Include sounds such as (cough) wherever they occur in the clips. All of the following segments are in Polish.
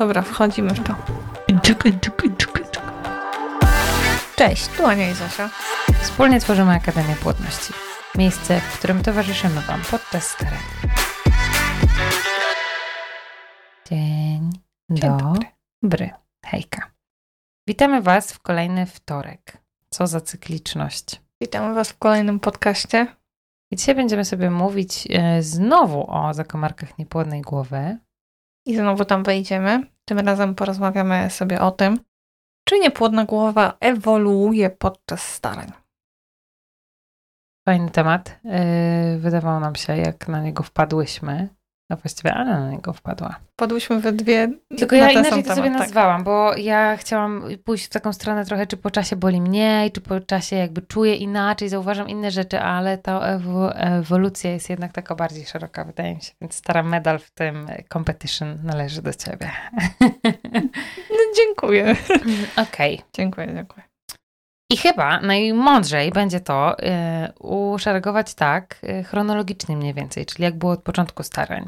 Dobra, wchodzimy w to. Cześć, tu Ania i Zosia. Wspólnie tworzymy Akademię Płodności. Miejsce, w którym towarzyszymy Wam podczas starań. Dzień, Dzień dobry. dobry. Hejka. Witamy Was w kolejny wtorek. Co za cykliczność. Witamy Was w kolejnym podcaście. I dzisiaj będziemy sobie mówić e, znowu o zakamarkach niepłodnej głowy. I znowu tam wejdziemy. Tym razem porozmawiamy sobie o tym, czy niepłodna głowa ewoluuje podczas starań. Fajny temat. E, Wydawało nam się, jak na niego wpadłyśmy. No właściwie Anna na niego wpadła. Padłyśmy we dwie. Tylko na ja ten inaczej sam to sobie temat, tak. nazwałam, bo ja chciałam pójść w taką stronę trochę, czy po czasie boli mniej, czy po czasie jakby czuję inaczej, zauważam inne rzeczy, ale ta ewo- ewolucja jest jednak taka bardziej szeroka, wydaje mi się. Więc stara medal w tym competition należy do ciebie. (laughs) No, dziękuję. (laughs) Okej. Dziękuję, dziękuję. I chyba najmądrzej będzie to y, uszeregować tak, y, chronologicznie mniej więcej, czyli jak było od początku starań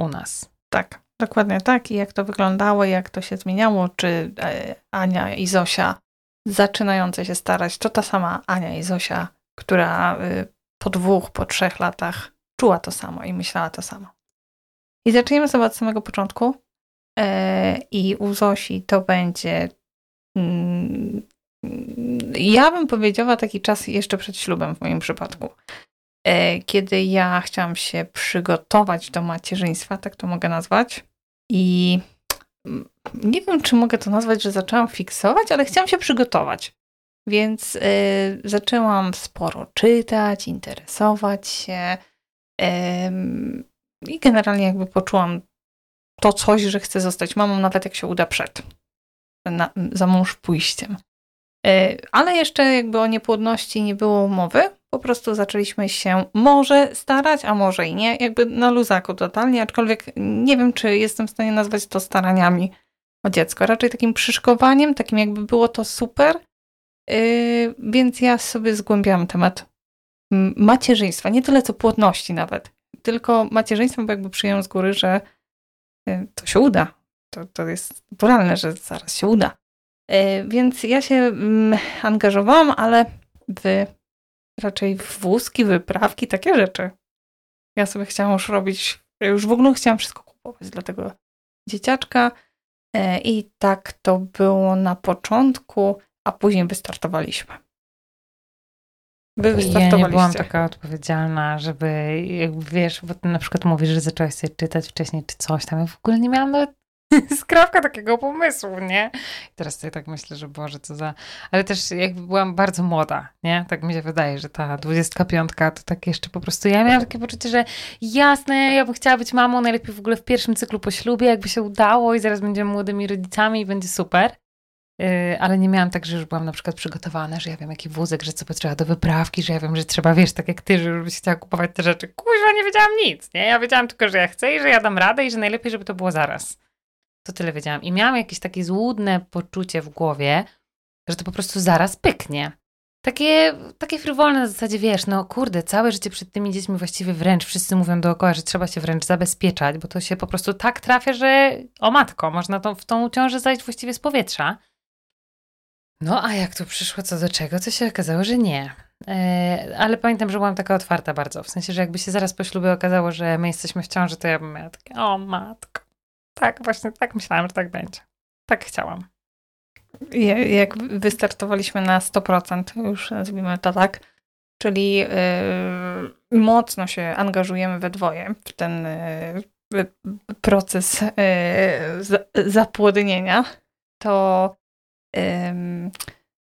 u nas. Tak, dokładnie tak. I jak to wyglądało, jak to się zmieniało, czy e, Ania i Zosia zaczynające się starać, to ta sama Ania i Zosia, która y, po dwóch, po trzech latach czuła to samo i myślała to samo. I zaczniemy sobie od samego początku. E, I u Zosi to będzie. mm, Ja bym powiedziała taki czas jeszcze przed ślubem w moim przypadku. E, Kiedy ja chciałam się przygotować do macierzyństwa, tak to mogę nazwać. I mm, nie wiem, czy mogę to nazwać, że zaczęłam fiksować, ale chciałam się przygotować. Więc e, zaczęłam sporo czytać, interesować się. em, I generalnie jakby poczułam to coś, że chcę zostać mamą, nawet jak się uda przed na, za mąż pójściem. E, Ale jeszcze jakby o niepłodności nie było mowy. Po prostu zaczęliśmy się może starać, a może i nie. Jakby na luzaku totalnie, aczkolwiek nie wiem, czy jestem w stanie nazwać to staraniami o dziecko. Raczej takim przyszkowaniem, takim jakby było to super. Yy, więc ja sobie zgłębiałam temat macierzyństwa. Nie tyle co płodności nawet. Tylko macierzyństwa, bo jakby przyjąłem z góry, że yy, to się uda. To, to jest naturalne, że zaraz się uda. Yy, Więc ja się mm, angażowałam, ale w raczej wózki, wyprawki, takie rzeczy. Ja sobie chciałam już robić, już w ogóle chciałam wszystko kupować dla tego dzieciaczka E, i tak to było na początku, a później wystartowaliśmy. Wy Ja nie wystartowaliście. byłam taka odpowiedzialna, żeby, wiesz, bo ty na przykład mówisz, że zaczęłaś sobie czytać wcześniej czy coś tam. Ja w ogóle nie miałam nawet (laughs) skrawka takiego pomysłu, nie? I teraz sobie tak myślę, że Boże, co za... Ale też jakby byłam bardzo młoda, nie? Tak mi się wydaje, że ta dwudziestka piątka to tak jeszcze po prostu... Ja miałam takie poczucie, że jasne, ja bym chciała być mamą, najlepiej w ogóle w pierwszym cyklu po ślubie, jakby się udało i zaraz będziemy młodymi rodzicami i będzie super. Yy, ale nie miałam tak, że już byłam na przykład przygotowana, że ja wiem jaki wózek, że co potrzeba do wyprawki, że ja wiem, że trzeba, wiesz, tak jak ty, że już byś chciała kupować te rzeczy. Kuźwa, nie wiedziałam nic, nie? Ja wiedziałam tylko, że ja chcę i że ja dam radę i że najlepiej, żeby to było zaraz. To tyle wiedziałam. I miałam jakieś takie złudne poczucie w głowie, że to po prostu zaraz pyknie. Takie, takie frywolne na zasadzie, wiesz, no kurde, całe życie przed tymi dziećmi właściwie wręcz wszyscy mówią dookoła, że trzeba się wręcz zabezpieczać, bo to się po prostu tak trafia, że o matko, można to, w tą ciążę zajść właściwie z powietrza. No a jak tu przyszło co do czego, to się okazało, że nie. E, ale pamiętam, że byłam taka otwarta bardzo, w sensie, że jakby się zaraz po ślubie okazało, że my jesteśmy w ciąży, to ja bym miała takie, o matko. Tak, właśnie tak myślałam, że tak będzie. Tak chciałam. Ja- Jak wystartowaliśmy na 100%, już nazwijmy to tak, czyli yy, mocno się angażujemy we dwoje w ten yy, proces yy, za- zapłodnienia, to,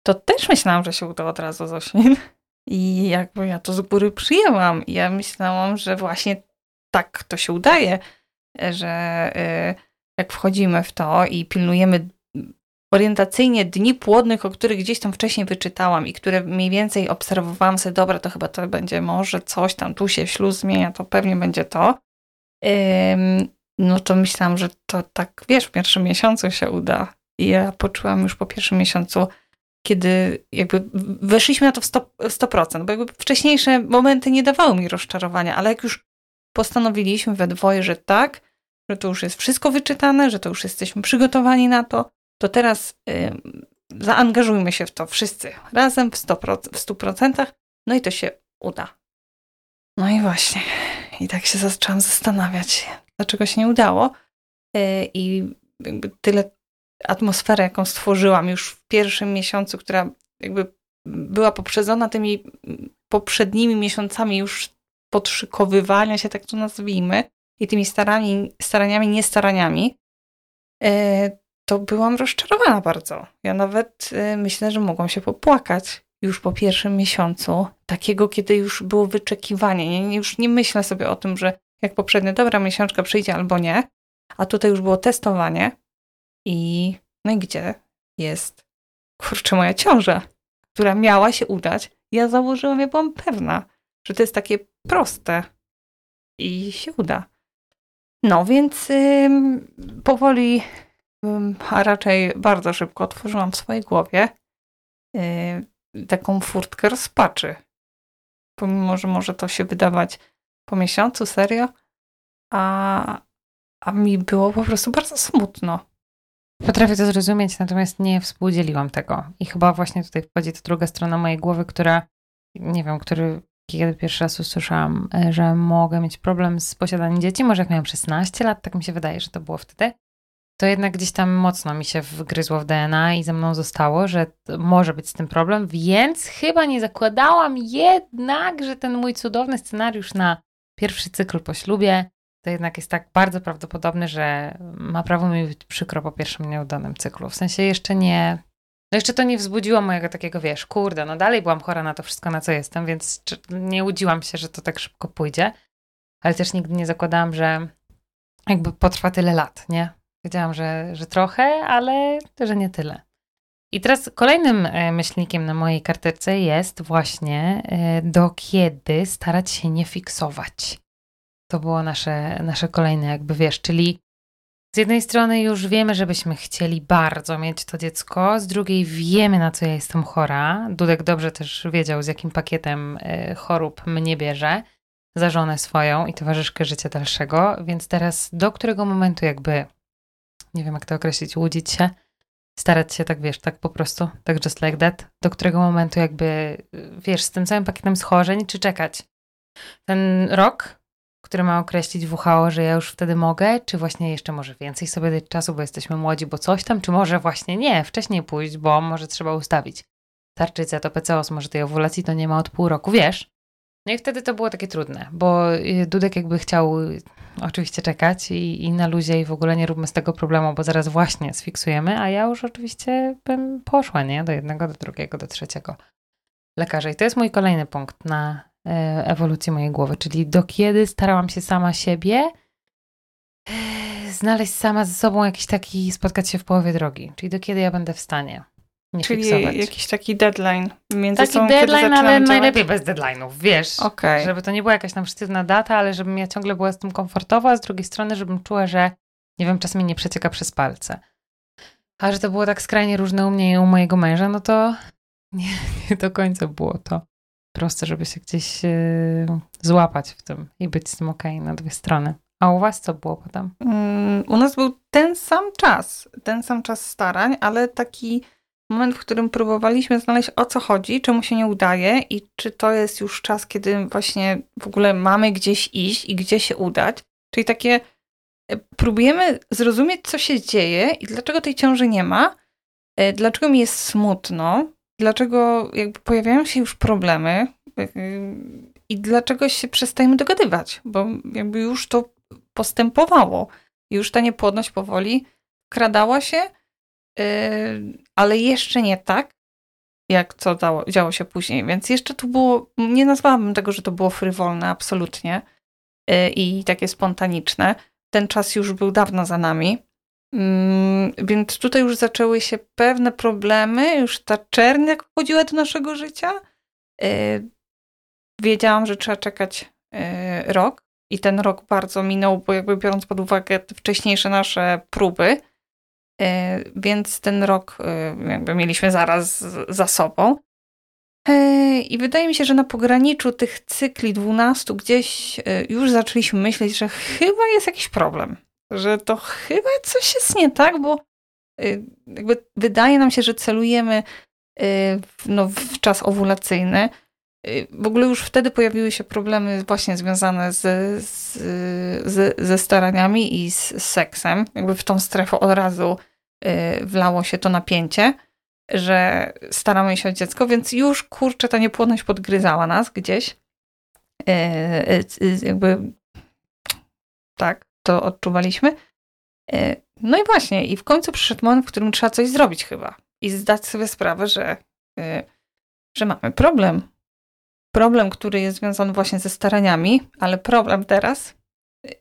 to też myślałam, że się uda od razu z Osin. I jakby ja to z góry przyjęłam. I ja myślałam, że właśnie tak to się udaje, że yy, jak wchodzimy w to i pilnujemy orientacyjnie dni płodnych, o których gdzieś tam wcześniej wyczytałam i które mniej więcej obserwowałam sobie, dobra, to chyba to będzie może coś tam, tu się śluz zmienia, to pewnie będzie to. No to myślałam, że to tak, wiesz, w pierwszym miesiącu się uda. I ja poczułam już po pierwszym miesiącu, kiedy jakby weszliśmy na to w 100%, 100% bo jakby wcześniejsze momenty nie dawały mi rozczarowania, ale jak już postanowiliśmy we dwoje, że tak, że to już jest wszystko wyczytane, że to już jesteśmy przygotowani na to, to teraz y, zaangażujmy się w to wszyscy razem w 100%, w 100%, no i to się uda. No i właśnie. I tak się zaczęłam zastanawiać, dlaczego się nie udało. Y, I tyle atmosfery, jaką stworzyłam już w pierwszym miesiącu, która jakby była poprzedzona tymi poprzednimi miesiącami już podszykowywania się, tak to nazwijmy, i tymi starami, staraniami, niestaraniami, e, to byłam rozczarowana bardzo. Ja nawet e, myślę, że mogłam się popłakać już po pierwszym miesiącu, takiego, kiedy już było wyczekiwanie. Nie, już nie myślę sobie o tym, że jak poprzednio, dobra, miesiączka przyjdzie albo nie, a tutaj już było testowanie i no i gdzie jest, kurczę, moja ciąża, która miała się udać. Ja założyłam, ja byłam pewna, że to jest takie proste i się uda. No więc ym, powoli, ym, a raczej bardzo szybko otworzyłam w swojej głowie yy, taką furtkę rozpaczy. Pomimo, że może to się wydawać po miesiącu, serio, a, a mi było po prostu bardzo smutno. Potrafię to zrozumieć, natomiast nie współdzieliłam tego. I chyba właśnie tutaj wchodzi ta druga strona mojej głowy, która, nie wiem, który kiedy pierwszy raz usłyszałam, e, że mogę mieć problem z posiadaniem dzieci, może jak miałam 16 lat, tak mi się wydaje, że to było wtedy, to jednak gdzieś tam mocno mi się wgryzło w DNA i ze mną zostało, że może być z tym problem, więc chyba nie zakładałam jednak, że ten mój cudowny scenariusz na pierwszy cykl po ślubie to jednak jest tak bardzo prawdopodobny, że ma prawo mi być przykro po pierwszym nieudanym cyklu. W sensie jeszcze nie, no jeszcze to nie wzbudziło mojego takiego, wiesz, kurde, no dalej byłam chora na to wszystko, na co jestem, więc nie łudziłam się, że to tak szybko pójdzie, ale też nigdy nie zakładałam, że jakby potrwa tyle lat, nie? Wiedziałam, że, że trochę, ale że nie tyle. I teraz kolejnym e, myślnikiem na mojej karteczce jest właśnie e, do kiedy starać się nie fiksować. To było nasze, nasze kolejne, jakby wiesz, czyli z jednej strony już wiemy, żebyśmy chcieli bardzo mieć to dziecko, z drugiej wiemy, na co ja jestem chora. Dudek dobrze też wiedział, z jakim pakietem e, chorób mnie bierze za żonę swoją i towarzyszkę życia dalszego, więc teraz do którego momentu jakby, nie wiem jak to określić, łudzić się, starać się tak, wiesz, tak po prostu, tak just like that, do którego momentu jakby, wiesz, z tym całym pakietem schorzeń, czy czekać? Ten rok, który ma określić WHO, że ja już wtedy mogę, czy właśnie jeszcze może więcej sobie dać czasu, bo jesteśmy młodzi, bo coś tam, czy może właśnie nie, wcześniej pójść, bo może trzeba ustawić. Tarczyca to PCOS, może tej owulacji to nie ma od pół roku, wiesz? No i wtedy to było takie trudne, bo y, Dudek jakby chciał y, oczywiście czekać i, i na luzie i w ogóle nie róbmy z tego problemu, bo zaraz właśnie sfiksujemy, a ja już oczywiście bym poszła, nie? Do jednego, do drugiego, do trzeciego lekarza. I to jest mój kolejny punkt na E, ewolucji mojej głowy, czyli do kiedy starałam się sama siebie e, znaleźć sama ze sobą jakiś taki, spotkać się w połowie drogi, czyli do kiedy ja będę w stanie. Nie Czyli fiksować. jakiś taki deadline między Taki sobą, deadline, ale działać? najlepiej bez deadline'ów, wiesz. Okej. Żeby to nie była jakaś tam sztywna data, ale żebym ja ciągle była z tym komfortowa, a z drugiej strony, żebym czuła, że nie wiem, czasami nie przecieka przez palce. A że to było tak skrajnie różne u mnie i u mojego męża, no to nie, (laughs) nie do końca było to proste, żeby się gdzieś yy, złapać w tym i być z tym okej okay na dwie strony. A u was co było potem? Mm, u nas był ten sam czas, ten sam czas starań, ale taki moment, w którym próbowaliśmy znaleźć o co chodzi, czemu się nie udaje i czy to jest już czas, kiedy właśnie w ogóle mamy gdzieś iść i gdzie się udać. Czyli takie e, próbujemy zrozumieć, co się dzieje i dlaczego tej ciąży nie ma, e, dlaczego mi jest smutno, dlaczego jakby pojawiają się już problemy yy, i dlaczego się przestajemy dogadywać, bo jakby już to postępowało. Już ta niepłodność powoli kradała się, yy, ale jeszcze nie tak, jak co dało, działo się później. Więc jeszcze tu było, nie nazwałabym tego, że to było frywolne, absolutnie i takie spontaniczne. Ten czas już był dawno za nami. Mm, więc tutaj już zaczęły się pewne problemy, już ta czerń jak wchodziła do naszego życia. Y, wiedziałam, że trzeba czekać y, rok i ten rok bardzo minął, bo jakby biorąc pod uwagę te wcześniejsze nasze próby, y, więc ten rok jakby mieliśmy zaraz za sobą. I wydaje mi się, że na pograniczu tych cykli 12 gdzieś już zaczęliśmy myśleć, że chyba jest jakiś problem że to chyba coś jest nie tak, bo y, jakby wydaje nam się, że celujemy w, no, w czas owulacyjny. W ogóle już wtedy pojawiły się problemy właśnie związane z, z, z, ze staraniami i z seksem. Jakby w tą strefę od razu wlało się to napięcie że staramy się o dziecko, więc już kurczę, ta niepłodność podgryzała nas gdzieś. Jakby tak, to odczuwaliśmy. E, no i właśnie, i w końcu przyszedł moment, w którym trzeba coś zrobić chyba i zdać sobie sprawę, że, że mamy problem. Problem, który jest związany właśnie ze staraniami, ale problem teraz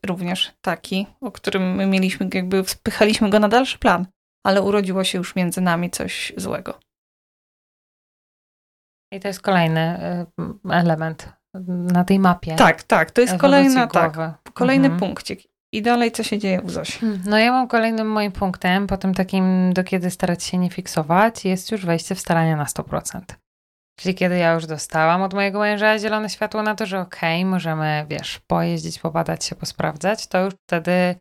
również taki, o którym my mieliśmy, jakby wpychaliśmy go na dalszy plan ale urodziło się już między nami coś złego. I to jest kolejny element na tej mapie. Tak, tak, to jest kolejna, tak, kolejny mhm. punkcik. I dalej co się dzieje u Zosi? Hmm, no ja mam kolejnym moim punktem, po tym takim, do kiedy starać się nie fiksować, jest już wejście w starania na 100%. Czyli kiedy ja już dostałam od mojego męża zielone światło na to, że okej, okay, możemy, wiesz, pojeździć, pobadać się, posprawdzać, to już wtedy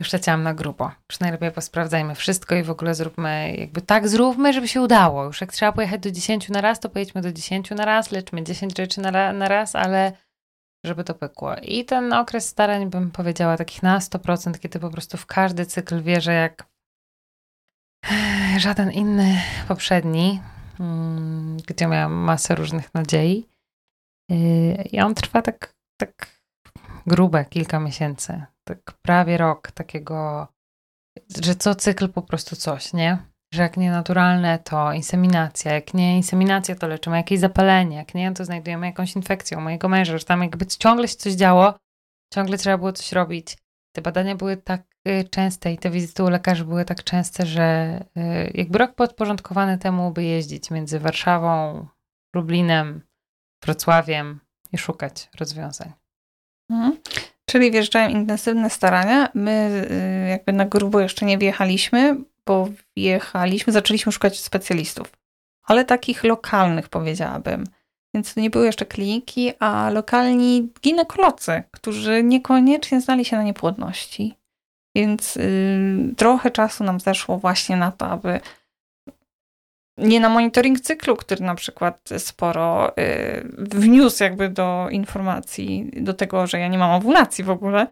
już leciałam na grubo. Już najlepiej posprawdzajmy wszystko i w ogóle zróbmy, jakby tak zróbmy, żeby się udało. Już jak trzeba pojechać do 10 na raz, to pojedźmy do 10 na raz, leczmy 10 rzeczy na, na raz, ale żeby to pykło. I ten okres starań, bym powiedziała, takich na 100%, kiedy po prostu w każdy cykl wierzę jak żaden inny poprzedni, mm, gdzie miałam masę różnych nadziei. I on trwa tak, tak grube kilka miesięcy tak prawie rok takiego, że co cykl po prostu coś, nie? Że jak nie naturalne, to inseminacja, jak nie inseminacja, to leczymy jakieś zapalenie, jak nie, to znajdujemy jakąś infekcję u mojego męża, że tam jakby ciągle się coś działo, ciągle trzeba było coś robić. Te badania były tak y, częste i te wizyty u lekarzy były tak częste, że y, jakby rok podporządkowany temu, by jeździć między Warszawą, Lublinem, Wrocławiem i szukać rozwiązań. Mhm. Czyli wjeżdżają intensywne starania. My y, jakby na grubo jeszcze nie wjechaliśmy, bo wjechaliśmy, zaczęliśmy szukać specjalistów, ale takich lokalnych powiedziałabym. Więc to nie były jeszcze kliniki, a lokalni ginekolodzy, którzy niekoniecznie znali się na niepłodności. Więc y, trochę czasu nam zeszło właśnie na to, aby nie na monitoring cyklu, który na przykład sporo y, wniósł jakby do informacji, do tego, że ja nie mam owulacji w ogóle.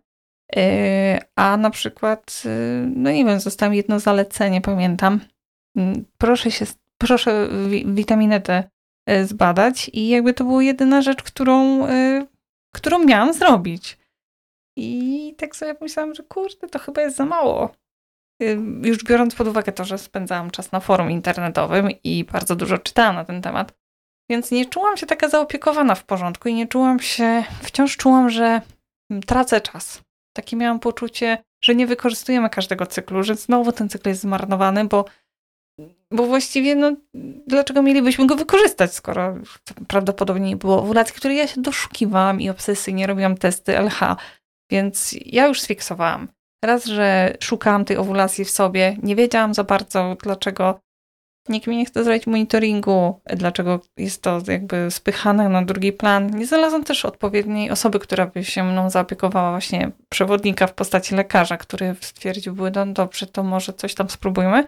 Y, a na przykład, y, no nie wiem, zostało jedno zalecenie, pamiętam. Mm, proszę się, proszę witaminę D y, zbadać i jakby to była jedyna rzecz, którą, którą miałam zrobić. I tak sobie pomyślałam, że kurde, to chyba jest za mało. Już biorąc pod uwagę to, że spędzałam czas na forum internetowym i bardzo dużo czytałam na ten temat, więc nie czułam się taka zaopiekowana w porządku i nie czułam się, wciąż czułam, że tracę czas. Takie miałam poczucie, że nie wykorzystujemy każdego cyklu, że znowu ten cykl jest zmarnowany, bo, bo właściwie, no, dlaczego mielibyśmy go wykorzystać, skoro prawdopodobnie nie było ovulacji, której ja się doszukiwałam i obsesyjnie robiłam testy LH, więc ja już sfiksowałam. Raz, że szukałam tej owulacji w sobie, nie wiedziałam za bardzo, dlaczego nikt mi nie chce zrobić monitoringu, dlaczego jest to jakby spychane na drugi plan. Nie znalazłam też odpowiedniej osoby, która by się mną zaopiekowała, właśnie przewodnika w postaci lekarza, który stwierdził, były no dobrze, to może coś tam spróbujmy.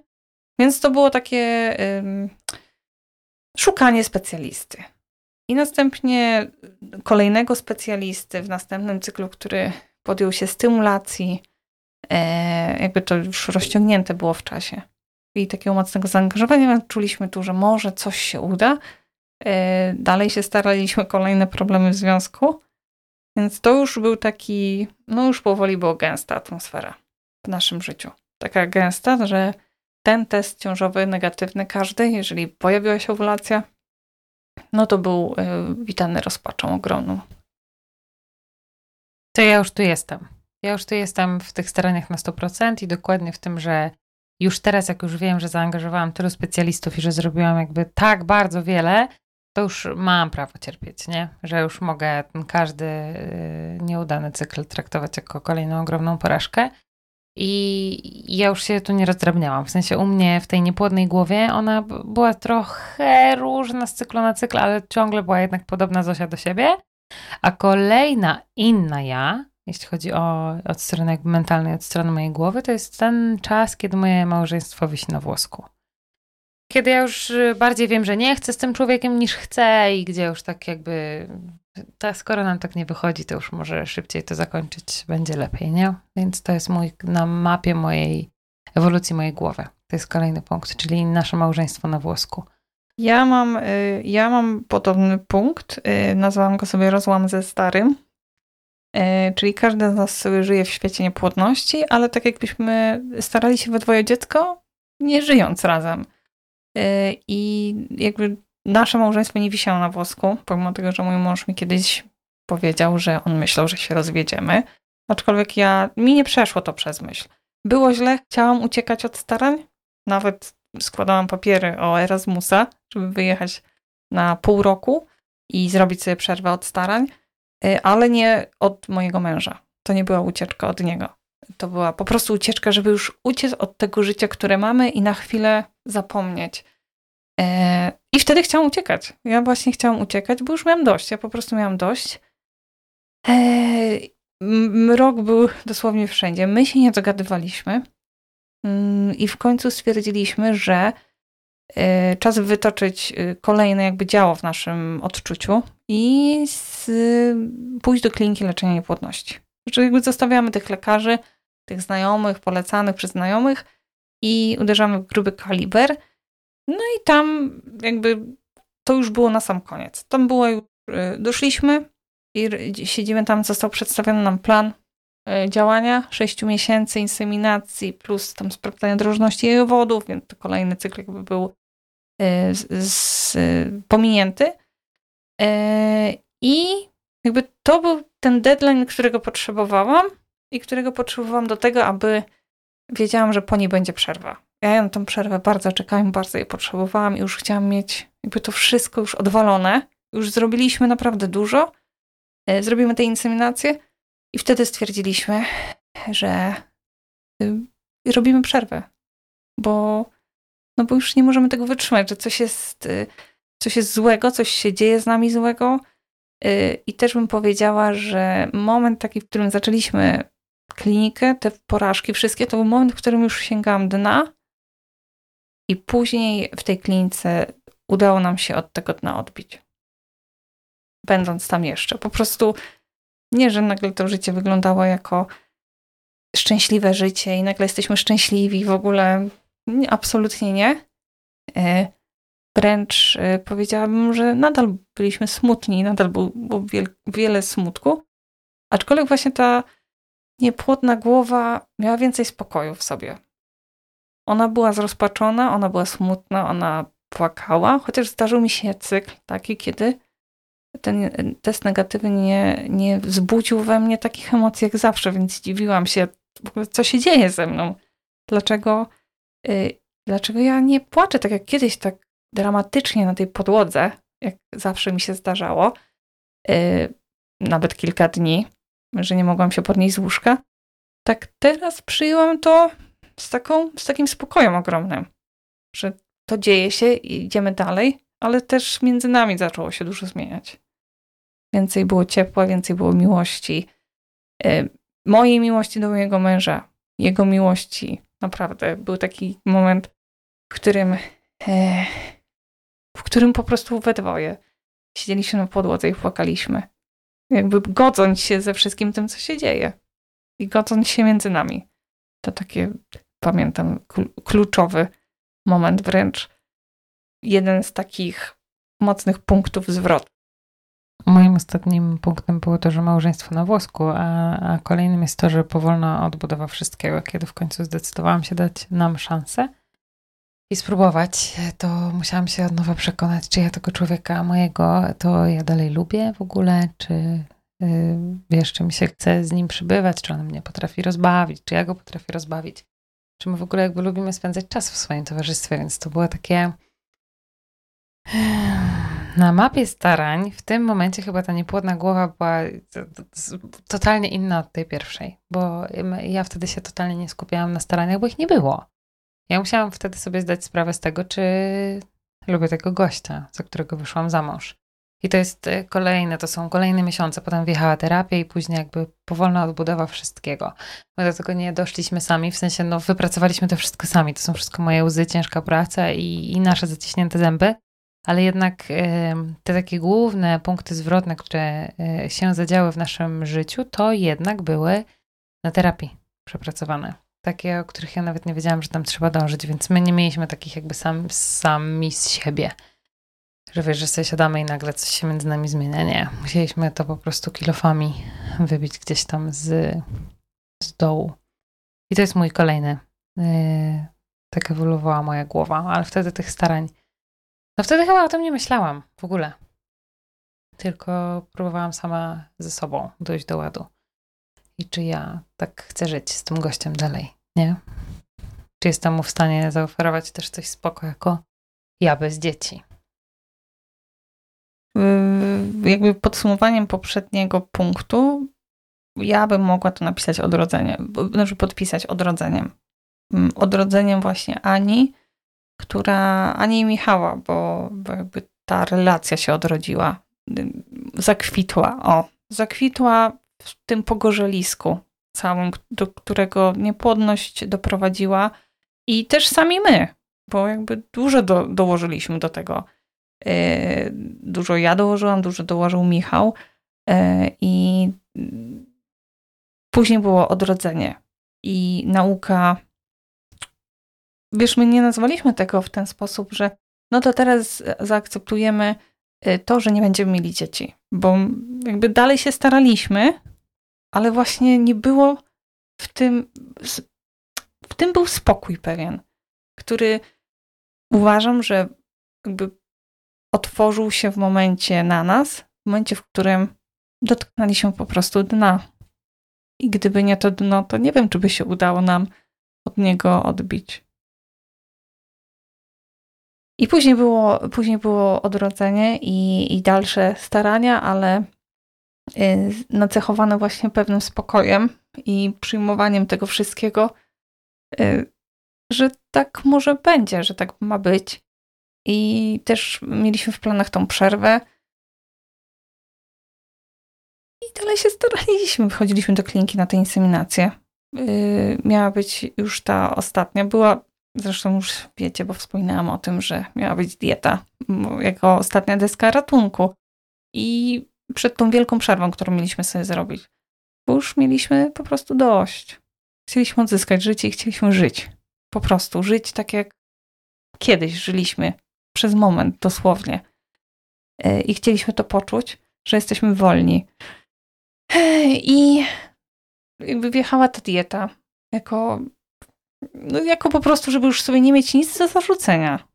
Więc to było takie szukanie specjalisty. I następnie kolejnego specjalisty w następnym cyklu, który podjął się stymulacji, E, jakby to już rozciągnięte było w czasie. I takiego mocnego zaangażowania czuliśmy tu, że może coś się uda. E, dalej się staraliśmy, kolejne problemy w związku. Więc to już był taki, no już powoli była gęsta atmosfera w naszym życiu. Taka gęsta, że ten test ciążowy negatywny każdy, jeżeli pojawiła się owulacja, no to był e, witany rozpaczą ogromną. To ja już tu jestem. Ja już tu jestem w tych staraniach na 100% i dokładnie w tym, że już teraz, jak już wiem, że zaangażowałam tylu specjalistów i że zrobiłam jakby tak bardzo wiele, to już mam prawo cierpieć, nie? Że już mogę każdy y, nieudany cykl traktować jako kolejną ogromną porażkę. I ja już się tu nie rozdrabniałam. W sensie u mnie w tej niepłodnej głowie ona była trochę różna z cyklu na cykl, ale ciągle była jednak podobna Zosia do siebie. A kolejna inna ja jeśli chodzi o od strony jakby mentalnej, od strony mojej głowy, to jest ten czas, kiedy moje małżeństwo wisi na włosku. Kiedy ja już bardziej wiem, że nie chcę z tym człowiekiem niż chcę i gdzie już tak jakby, ta, skoro nam tak nie wychodzi, to już może szybciej to zakończyć będzie lepiej, nie? Więc to jest mój, na mapie mojej ewolucji mojej głowy. To jest kolejny punkt, czyli nasze małżeństwo na włosku. Ja mam, y, ja mam podobny punkt. Y, nazwałam go sobie rozłam ze starym. Y, czyli każdy z nas żyje w świecie niepłodności, ale tak jakbyśmy starali się we dwoje dziecko, nie żyjąc razem. I jakby nasze małżeństwo nie wisiało na włosku, pomimo tego, że mój mąż mi kiedyś powiedział, że on myślał, że się rozwiedziemy. Aczkolwiek ja, mi nie przeszło to przez myśl. Było źle, chciałam uciekać od starań. Nawet składałam papiery o Erasmusa, żeby wyjechać na pół roku i zrobić sobie przerwę od starań, ale nie od mojego męża. To nie była ucieczka od niego. To była po prostu ucieczka, żeby już uciec od tego życia, które mamy i na chwilę zapomnieć. E, I wtedy chciałam uciekać. Ja właśnie chciałam uciekać, bo już miałam dość. Ja po prostu miałam dość. E, Mrok był dosłownie wszędzie. My się nie dogadywaliśmy. Mm, I w końcu stwierdziliśmy, że y, czas wytoczyć y, kolejne jakby działo w naszym odczuciu i z, pójść do kliniki leczenia niepłodności. Że jakby zostawiamy tych lekarzy, tych znajomych, polecanych przez znajomych i uderzamy w gruby kaliber. No i tam jakby to już było na sam koniec. Tam było już, y, doszliśmy i siedzimy tam, został przedstawiony nam plan działania, 6 miesięcy inseminacji plus tam sprawdzania drożności jajowodów, więc to kolejny cykl jakby był e, z, z, pominięty. E, I jakby to był ten deadline, którego potrzebowałam i którego potrzebowałam do tego, aby wiedziałam, że po niej będzie przerwa. Ja na tę przerwę bardzo czekałam, bardzo jej potrzebowałam i już chciałam mieć jakby to wszystko już odwalone. Już zrobiliśmy naprawdę dużo. Zrobimy tę inseminację i wtedy stwierdziliśmy, że y, robimy przerwę, bo, no bo już nie możemy tego wytrzymać, że coś jest, y, coś jest złego, coś się dzieje z nami złego. Y, I też bym powiedziała, że moment taki, w którym zaczęliśmy klinikę, te porażki wszystkie, to był moment, w którym już sięgałam dna. I później w tej klinice udało nam się od tego dna odbić. Będąc tam jeszcze. Po prostu nie, że nagle to życie wyglądało jako szczęśliwe życie i nagle jesteśmy szczęśliwi, w ogóle nie, absolutnie nie. E, wręcz e, powiedziałabym, że nadal byliśmy smutni, nadal było, było wiele smutku. Aczkolwiek właśnie ta niepłodna głowa miała więcej spokoju w sobie. Ona była zrozpaczona, ona była smutna, ona płakała, chociaż zdarzył mi się cykl taki, kiedy ten test negatywny nie, nie wzbudził we mnie takich emocji jak zawsze, więc zdziwiłam się, co się dzieje ze mną. Dlaczego, y, dlaczego ja nie płaczę tak jak kiedyś, tak dramatycznie na tej podłodze, jak zawsze mi się zdarzało, y, nawet kilka dni, że nie mogłam się podnieść z łóżka. Tak teraz przyjęłam to z, taką, z takim spokojem ogromnym, że to dzieje się i idziemy dalej, ale też między nami zaczęło się dużo zmieniać. Więcej było ciepła, więcej było miłości. E, mojej miłości do mojego męża, jego miłości. Naprawdę był taki moment, w którym, e, w którym po prostu we dwoje siedzieliśmy na podłodze i płakaliśmy. Jakby godząc się ze wszystkim tym, co się dzieje. I godząc się między nami. To takie, pamiętam, kluczowy moment wręcz. Jeden z takich mocnych punktów zwrotu. Moim ostatnim punktem było to, że małżeństwo na włosku, a, a, kolejnym jest to, że powolna odbudowa wszystkiego. Kiedy w końcu zdecydowałam się dać nam szansę i spróbować, to musiałam się od nowa przekonać, czy ja tego człowieka mojego to ja dalej lubię w ogóle, czy yy, wiesz, mi się chce z nim przybywać, czy on mnie potrafi rozbawić, czy ja go potrafię rozbawić, czy my w ogóle jakby lubimy spędzać czas w swoim towarzystwie, więc to było takie (sighs) na mapie starań w tym momencie chyba ta niepłodna głowa była totalnie inna od tej pierwszej, bo ja wtedy się totalnie nie skupiałam na staraniach, bo ich nie było. Ja musiałam wtedy sobie zdać sprawę z tego, czy lubię tego gościa, za którego wyszłam za mąż. I to jest e, kolejne, to są kolejne miesiące. Potem wjechała terapia i później jakby powolna odbudowa wszystkiego. My do tego nie doszliśmy sami, w sensie no wypracowaliśmy to wszystko sami. To są wszystko moje łzy, ciężka praca i, i nasze zaciśnięte zęby. Ale jednak te takie główne punkty zwrotne, które e, się zadziały w naszym życiu, to jednak były na terapii przepracowane. Takie, o których ja nawet nie wiedziałam, że tam trzeba dążyć, więc my nie mieliśmy takich jakby sam, sami z siebie że wiesz, że sobie siadamy i nagle coś się między nami zmienia. Nie, musieliśmy to po prostu kilofami wybić gdzieś tam z, z dołu. I to jest mój kolejny. Yy, tak ewoluowała moja głowa, ale wtedy tych starań. No wtedy chyba o tym nie myślałam w ogóle. Tylko próbowałam sama ze sobą dojść do ładu. I czy ja tak chcę żyć z tym gościem dalej, nie? Czy jestem mu w stanie zaoferować też coś spoko jako ja bez dzieci? Jakby podsumowaniem poprzedniego punktu, ja bym mogła to napisać odrodzenie, znaczy podpisać odrodzeniem. Mm, odrodzeniem właśnie Ani, która, Ani Michała, bo, bo jakby ta relacja się odrodziła, zakwitła, o, zakwitła w tym pogorzelisku całym, do którego niepłodność doprowadziła i też sami my, bo jakby dużo do, dołożyliśmy do tego E, dużo ja dołożyłam, dużo dołożył Michał e, i później było odrodzenie i nauka. Wiesz, my nie nazwaliśmy tego w ten sposób, że no to teraz zaakceptujemy e, to, że nie będziemy mieli dzieci, bo jakby dalej się staraliśmy, ale właśnie nie było w tym, w tym był spokój pewien, który uważam, że jakby otworzył się w momencie na nas, w momencie, w którym dotknęliśmy po prostu dna. I gdyby nie to dno, to nie wiem, czy by się udało nam od niego odbić. I później było, później było odrodzenie i, i dalsze starania, ale y, nacechowane właśnie pewnym spokojem i przyjmowaniem tego wszystkiego, y, że tak może będzie, że tak ma być. I też mieliśmy w planach tą przerwę. I dalej się staraliśmy. Wchodziliśmy do kliniki na tę inseminację. Yy, miała być już ta ostatnia. Była, zresztą już wiecie, bo wspominałam o tym, że miała być dieta jako ostatnia deska ratunku. I przed tą wielką przerwą, którą mieliśmy sobie zrobić, bo już mieliśmy po prostu dość. Chcieliśmy odzyskać życie i chcieliśmy żyć. Po prostu żyć tak jak kiedyś żyliśmy przez moment dosłownie. E, I chcieliśmy to poczuć, że jesteśmy wolni. E, I jakby wjechała ta dieta jako, no jako po prostu, żeby już sobie nie mieć nic do zarzucenia.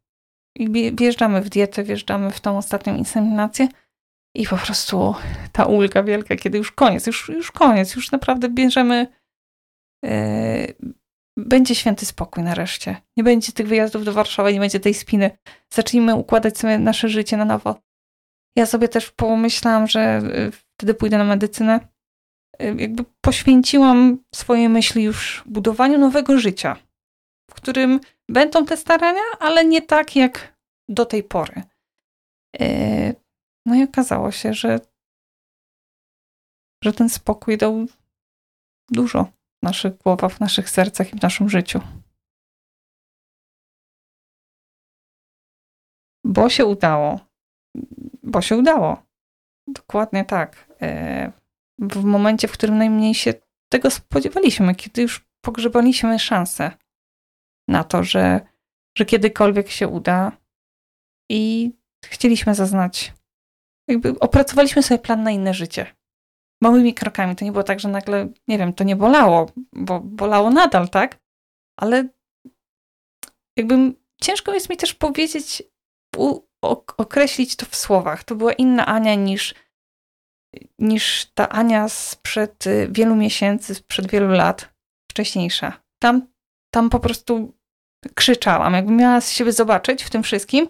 I wjeżdżamy w dietę, wjeżdżamy w tą ostatnią inseminację i po prostu ta ulga wielka, kiedy już koniec, już, już koniec, już naprawdę bierzemy yy, będzie święty spokój nareszcie. Nie będzie tych wyjazdów do Warszawy, nie będzie tej spiny. Zacznijmy układać sobie nasze życie na nowo. Ja sobie też pomyślałam, że y, wtedy pójdę na medycynę. Jakby poświęciłam swoje myśli już budowaniu nowego życia, w którym będą te starania, ale nie tak jak do tej pory. Y, no i okazało się, że, że ten spokój dał dużo w naszych głowach, w naszych sercach i w naszym życiu. Bo się udało. Bo się udało. Dokładnie tak. W momencie, w którym najmniej się tego spodziewaliśmy, kiedy już pogrzebaliśmy szansę na to, że, że kiedykolwiek się uda i chcieliśmy zaznać, jakby opracowaliśmy sobie plan na inne życie małymi krokami. To nie było tak, że nagle, nie wiem, to nie bolało, bo bolało nadal, tak? Ale jakbym ciężko jest mi też powiedzieć, u, określić to w słowach. To była inna Ania niż, niż ta Ania sprzed y, wielu miesięcy, sprzed wielu lat, wcześniejsza. Tam, tam po prostu krzyczałam. Jakbym miała z siebie zobaczyć w tym wszystkim,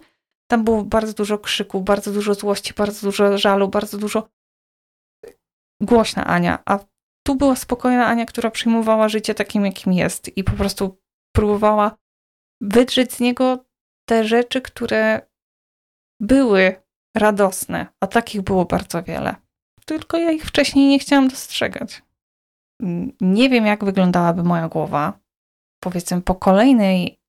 tam było bardzo dużo krzyku, bardzo dużo złości, bardzo dużo żalu, bardzo dużo głośna Ania, a tu była spokojna Ania, która przyjmowała życie takim, jakim jest i po prostu próbowała wydrzeć z niego te rzeczy, które były radosne, a takich było bardzo wiele. Tylko ja ich wcześniej nie chciałam dostrzegać. Nie wiem, jak wyglądałaby moja głowa, powiedzmy, po kolejnej,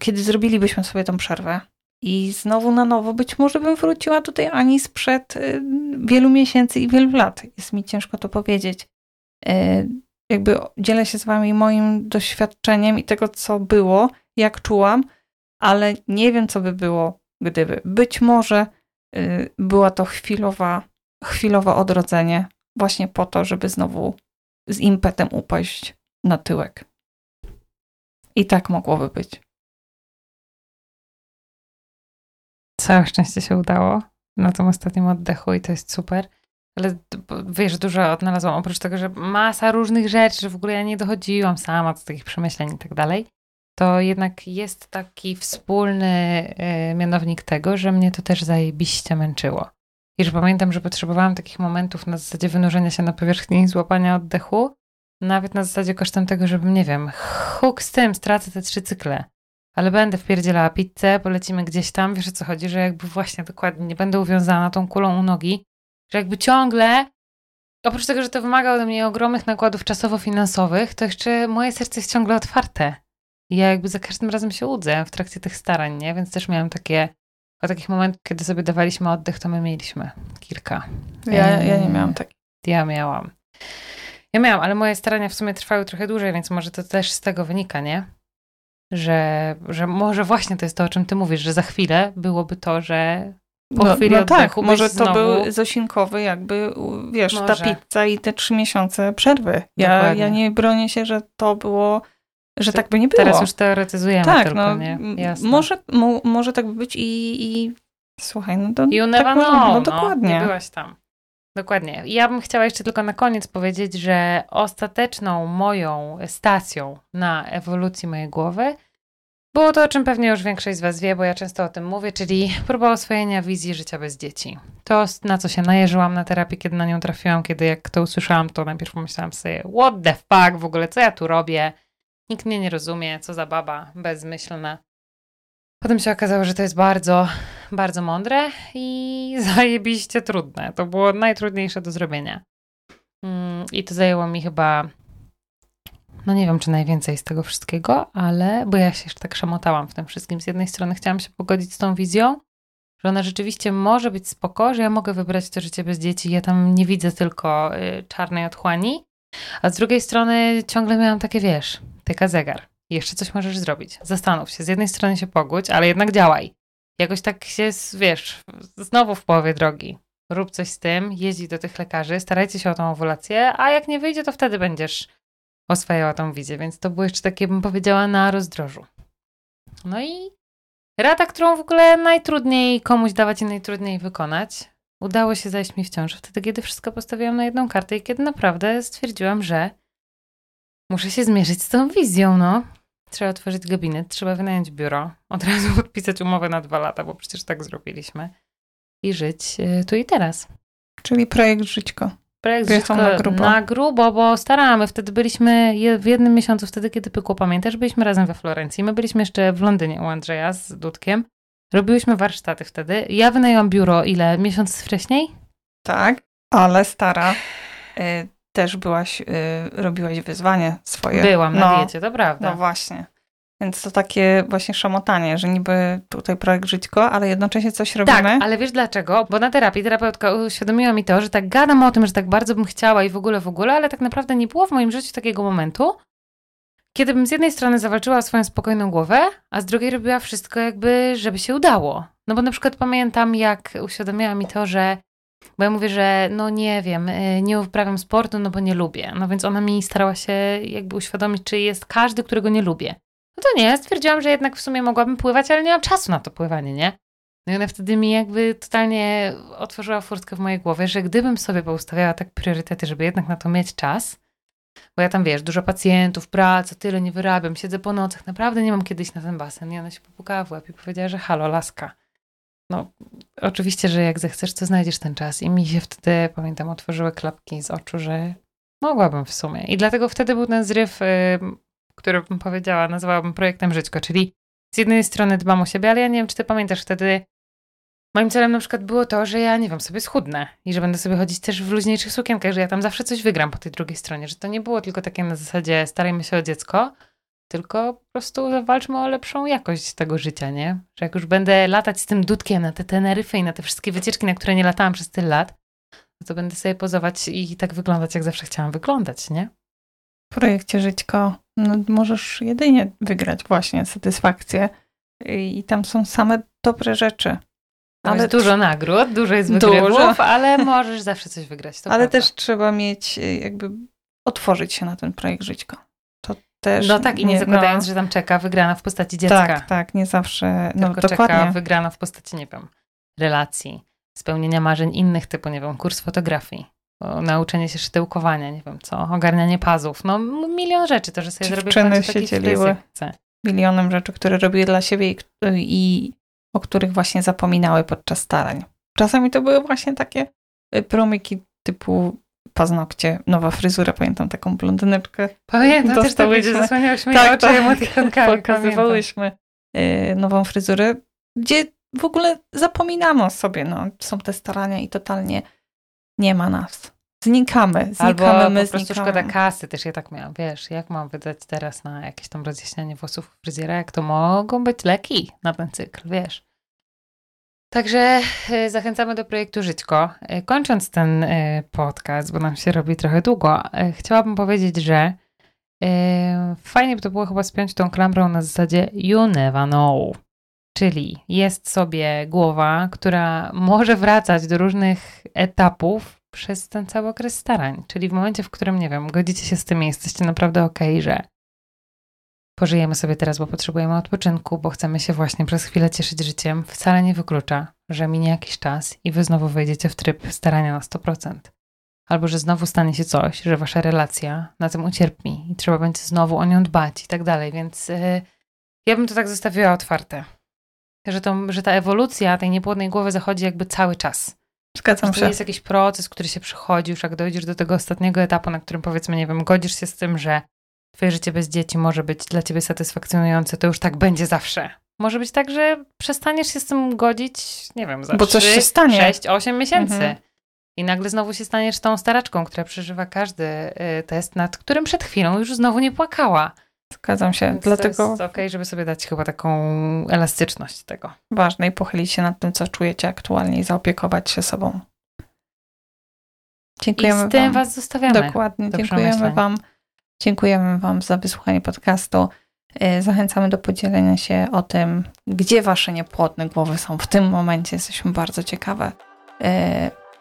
kiedy zrobilibyśmy sobie tą przerwę. I znowu na nowo być może bym wróciła tutaj ani sprzed y, wielu miesięcy i wielu lat. Jest mi ciężko to powiedzieć. Y, jakby dzielę się z wami moim doświadczeniem i tego, co było, jak czułam, ale nie wiem, co by było, gdyby. Być może y, była to chwilowa, chwilowe odrodzenie, właśnie po to, żeby znowu z impetem upaść na tyłek. I tak mogłoby być. Całe szczęście się udało na tym ostatnim oddechu i to jest super. Ale wiesz, dużo odnalazłam, oprócz tego, że masa różnych rzeczy, że w ogóle ja nie dochodziłam sama do takich przemyśleń i tak dalej, to jednak jest taki wspólny y, mianownik tego, że mnie to też zajebiście męczyło. I że pamiętam, że potrzebowałam takich momentów na zasadzie wynurzenia się na powierzchni złapania oddechu, nawet na zasadzie kosztem tego, żebym, nie wiem, huk z tym, stracę te trzy cykle. Ale będę wpierdzielała pizzę, polecimy gdzieś tam, wiesz o co chodzi, że jakby właśnie dokładnie nie będę uwiązana tą kulą u nogi, że jakby ciągle, oprócz tego, że to wymaga ode mnie ogromnych nakładów czasowo-finansowych, to jeszcze moje serce jest ciągle otwarte. I ja jakby za każdym razem się łudzę w trakcie tych starań, nie? Więc też miałam takie, o takich momentów, kiedy sobie dawaliśmy oddech, to my mieliśmy kilka. Ja, ja nie miałam takich. Ja miałam. Ja miałam, ale moje starania w sumie trwały trochę dłużej, więc może to też z tego wynika, nie? Że, że może właśnie to jest to, o czym ty mówisz, że za chwilę byłoby to, że po no, chwili no tak, może znowu... to był zosinkowy jakby, wiesz, Może. ta pizza i te trzy miesiące przerwy. Ja, Dokładnie. ja nie bronię się, że to było, że tak by nie było. Teraz już teoretyzujemy tak, tylko, no, nie? Jasne. Może, mo, może tak być i, i słuchaj, no to You never tak może, know, no no, dokładnie. nie byłaś tam. Dokładnie. Ja bym chciała jeszcze tylko na koniec powiedzieć, że ostateczną moją stacją na ewolucji mojej głowy było to, o czym pewnie już większość z Was wie, bo ja często o tym mówię, czyli próba oswojenia wizji życia bez dzieci. To, na co się najeżyłam na terapii, kiedy na nią trafiłam, kiedy jak to usłyszałam, to najpierw pomyślałam sobie, what the fuck, w ogóle, co ja tu robię? Nikt mnie nie rozumie, co za baba bezmyślna. Potem się okazało, że to jest bardzo, bardzo mądre i (laughs) zajebiście trudne. To było najtrudniejsze do zrobienia. Mm, I to zajęło mi chyba, no nie wiem, czy najwięcej z tego wszystkiego, ale, bo ja się jeszcze tak szamotałam w tym wszystkim. Z jednej strony chciałam się pogodzić z tą wizją, że ona rzeczywiście może być spoko, że ja mogę wybrać to życie bez dzieci, ja tam nie widzę tylko y, czarnej otchłani, a z drugiej strony ciągle miałam takie, wiesz, tyka zegar. Jeszcze coś możesz zrobić. Zastanów się. Z jednej strony się pogódź, ale jednak działaj. Jakoś tak się, wiesz, znowu w połowie drogi. Rób coś z tym, jeźdź do tych lekarzy, starajcie się o tą owulację, a jak nie wyjdzie, to wtedy będziesz oswajała tą wizję. Więc to było jeszcze takie, bym powiedziała, na rozdrożu. No i rada, którą w ogóle najtrudniej komuś dawać i najtrudniej wykonać. Udało się zajść mi w ciąży wtedy, kiedy wszystko postawiłam na jedną kartę i kiedy naprawdę stwierdziłam, że muszę się zmierzyć z tą wizją, no. Trzeba otworzyć gabinet, trzeba wynająć biuro, od razu (laughs) podpisać umowę na dwa lata, bo przecież tak zrobiliśmy. I żyć y, tu i teraz. Czyli projekt Żyćko. Projekt Żyćko na grubo. na grubo, bo staramy. Wtedy byliśmy w jednym miesiącu, wtedy kiedy pykło, pamiętasz? Byliśmy razem we Florencji. My byliśmy jeszcze w Londynie u Andrzeja z Dudkiem. Robiłyśmy warsztaty wtedy. Ja wynajęłam biuro ile? Miesiąc wcześniej? Tak, ale stara, y, też byłaś, y, robiłaś wyzwanie swoje. Byłam na no, diecie, to prawda. No właśnie. Więc to takie właśnie szamotanie, że niby tutaj projekt Żyćko, ale jednocześnie coś robimy. Tak, ale wiesz dlaczego? Bo na terapii terapeutka uświadomiła mi to, że tak gadam o tym, że tak bardzo bym chciała i w ogóle, w ogóle, ale tak naprawdę nie było w moim życiu takiego momentu, kiedy bym z jednej strony zawalczyła o swoją spokojną głowę, a z drugiej robiła wszystko jakby, żeby się udało. No bo na przykład pamiętam, jak uświadomiła mi to, że bo ja mówię, że no nie wiem, y, nie uprawiam sportu, no bo nie lubię. No więc ona mi starała się jakby uświadomić, czy jest każdy, którego nie lubię. No to nie, stwierdziłam, że jednak w sumie mogłabym pływać, ale nie mam czasu na to pływanie, nie? No i ona wtedy mi jakby totalnie otworzyła furtkę w mojej głowie, że gdybym sobie poustawiała tak priorytety, żeby jednak na to mieć czas, bo ja tam, wiesz, dużo pacjentów, praca, tyle nie wyrabiam, siedzę po nocach, naprawdę nie mam kiedyś na ten basen. I ona się popukała w łeb i powiedziała, że halo, laska. No, oczywiście, że jak zechcesz, to znajdziesz ten czas. I mi się wtedy, pamiętam, otworzyły klapki z oczu, że mogłabym w sumie. I dlatego wtedy był ten zryw, y, który bym powiedziała, nazwałabym projektem Żyćko, czyli z jednej strony dbam o siebie, ale ja nie wiem, czy ty pamiętasz wtedy, Moim celem na przykład było to, że ja, nie wiem, sobie schudnę i że będę sobie chodzić też w luźniejszych sukienkach, że ja tam zawsze coś wygram po tej drugiej stronie, że to nie było tylko takie na zasadzie starajmy się o dziecko, tylko po prostu walczmy o lepszą jakość tego życia, nie? Że jak już będę latać z tym dudkiem na te Teneryfy i na te wszystkie wycieczki, na które nie latałam przez tyle lat, to będę sobie pozować i tak wyglądać, jak zawsze chciałam wyglądać, nie? W projekcie Żyćko no, możesz jedynie wygrać właśnie satysfakcję i tam są same dobre rzeczy. Ale jest dużo nagród, dużo jest wygrywów, dużo. ale (laughs) możesz zawsze coś wygrać. ale prawda. też trzeba mieć, y, jakby otworzyć się na ten projekt Żyćko. Też. No tak, i nie, nie zakładając, no, że tam czeka wygrana w postaci dziecka. Tak, tak, nie zawsze. No, Tylko dokładnie. czeka wygrana w postaci, nie wiem, relacji, spełnienia marzeń innych typu, nie wiem, kurs fotografii. nauczenie się szydełkowania, nie wiem co, ogarnianie pazów, no milion rzeczy, to, że sobie Dziewczyny zrobię się dzieliły milionem rzeczy, które robiły dla siebie i, i o których właśnie zapominały podczas starań. Czasami to były właśnie takie y, promyki typu paznokcie, nowa fryzura, pamiętam taką blondyneczkę. Pamiętam, też to będzie zasłaniałyśmy tak, oczy tak, emotikonkami. Pokazywałyśmy y, nową fryzurę, gdzie w ogóle zapominamy o sobie. No, są te starania i totalnie nie ma nas. Znikamy, znikamy, Albo my po prostu znikamy. szkoda kasy, też ja tak miałam, wiesz, jak mam wydać teraz na jakieś tam rozjaśnianie włosów fryzjera, jak to mogą być leki na ten cykl, wiesz. Także e, zachęcamy do projektu Żyćko. E, kończąc ten e, podcast, bo nam się robi trochę długo, chciałabym powiedzieć, że fajnie by to było chyba spiąć tą klamrą na zasadzie you never know. Czyli jest sobie głowa, która może wracać do różnych etapów przez ten cały okres starań. Czyli w momencie, w którym, nie wiem, godzicie się z tym jesteście naprawdę okej, okay, że pożyjemy sobie teraz, bo potrzebujemy odpoczynku, bo chcemy się właśnie przez chwilę cieszyć życiem, wcale nie wyklucza, że minie jakiś czas i wy znowu wejdziecie w tryb starania na 100%. Albo że znowu stanie się coś, że wasza relacja na tym ucierpi i trzeba będzie znowu o nią dbać i tak dalej, więc yy, ja bym to tak zostawiła otwarte. Że, to, że ta ewolucja tej niepłodnej głowy zachodzi jakby cały czas. Zgadzam się. To jest jakiś proces, który się przychodzi, już jak dojdziesz do tego ostatniego etapu, na którym powiedzmy, nie wiem, godzisz się z tym, że twoje życie bez dzieci może być dla ciebie satysfakcjonujące, to już tak będzie zawsze. Może być tak, że przestaniesz się z tym godzić, nie wiem, za Bo 3, coś się stanie. 6, 8 miesięcy. Mhm. I nagle znowu się staniesz tą staraczką, która przeżywa każdy y, test, nad którym przed chwilą już znowu nie płakała. Zgadzam się. Więc Dlatego to jest okej, okay, żeby sobie dać chyba taką elastyczność tego. Ważne i pochylić się nad tym, co czujecie aktualnie i zaopiekować się sobą. Dziękujemy I z tym wam. was zostawiamy. Dokładnie. Dziękujemy wam. Dziękujemy wam za wysłuchanie podcastu. Y, zachęcamy do podzielenia się o tym, gdzie wasze niepłodne głowy są w tym momencie. Jesteśmy bardzo ciekawe y,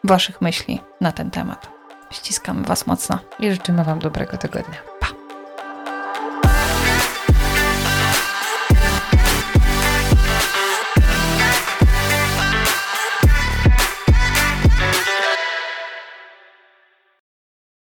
waszych myśli na ten temat. Ściskamy was mocno. I życzymy wam dobrego tygodnia.